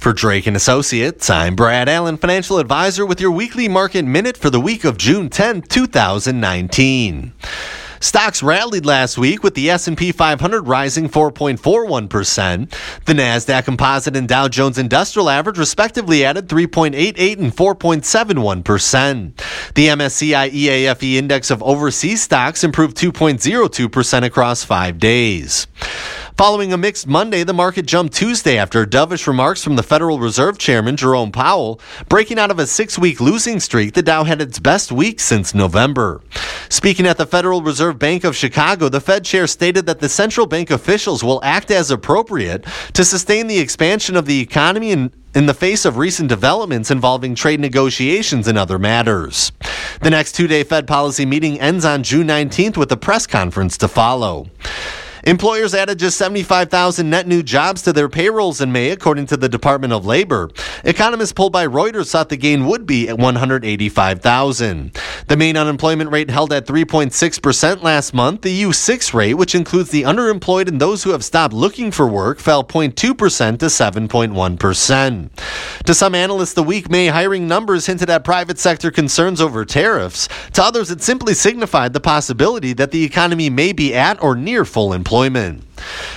For Drake and Associates, I'm Brad Allen, financial advisor with your weekly market minute for the week of June 10, 2019. Stocks rallied last week with the S&P 500 rising 4.41%. The Nasdaq Composite and Dow Jones Industrial Average respectively added 3.88 and 4.71%. The MSCI EAFE index of overseas stocks improved 2.02% across 5 days. Following a mixed Monday, the market jumped Tuesday after dovish remarks from the Federal Reserve Chairman Jerome Powell. Breaking out of a six week losing streak, the Dow had its best week since November. Speaking at the Federal Reserve Bank of Chicago, the Fed chair stated that the central bank officials will act as appropriate to sustain the expansion of the economy and in the face of recent developments involving trade negotiations and other matters. The next two day Fed policy meeting ends on June 19th with a press conference to follow. Employers added just 75,000 net new jobs to their payrolls in May, according to the Department of Labor. Economists polled by Reuters thought the gain would be at 185,000. The main unemployment rate held at 3.6% last month. The U6 rate, which includes the underemployed and those who have stopped looking for work, fell 0.2% to 7.1%. To some analysts, the weak May hiring numbers hinted at private sector concerns over tariffs. To others, it simply signified the possibility that the economy may be at or near full employment employment.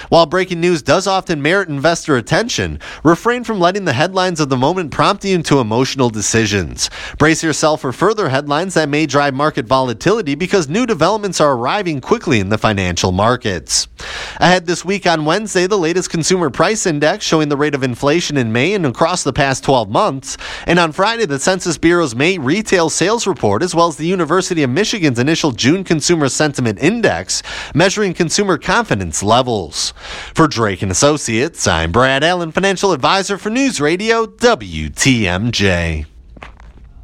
While breaking news does often merit investor attention, refrain from letting the headlines of the moment prompt you into emotional decisions. Brace yourself for further headlines that may drive market volatility because new developments are arriving quickly in the financial markets. Ahead this week on Wednesday, the latest consumer price index showing the rate of inflation in May and across the past 12 months. And on Friday, the Census Bureau's May retail sales report, as well as the University of Michigan's initial June Consumer Sentiment Index, measuring consumer confidence levels. For Drake and Associates, I'm Brad Allen, financial advisor for News Radio WTMJ.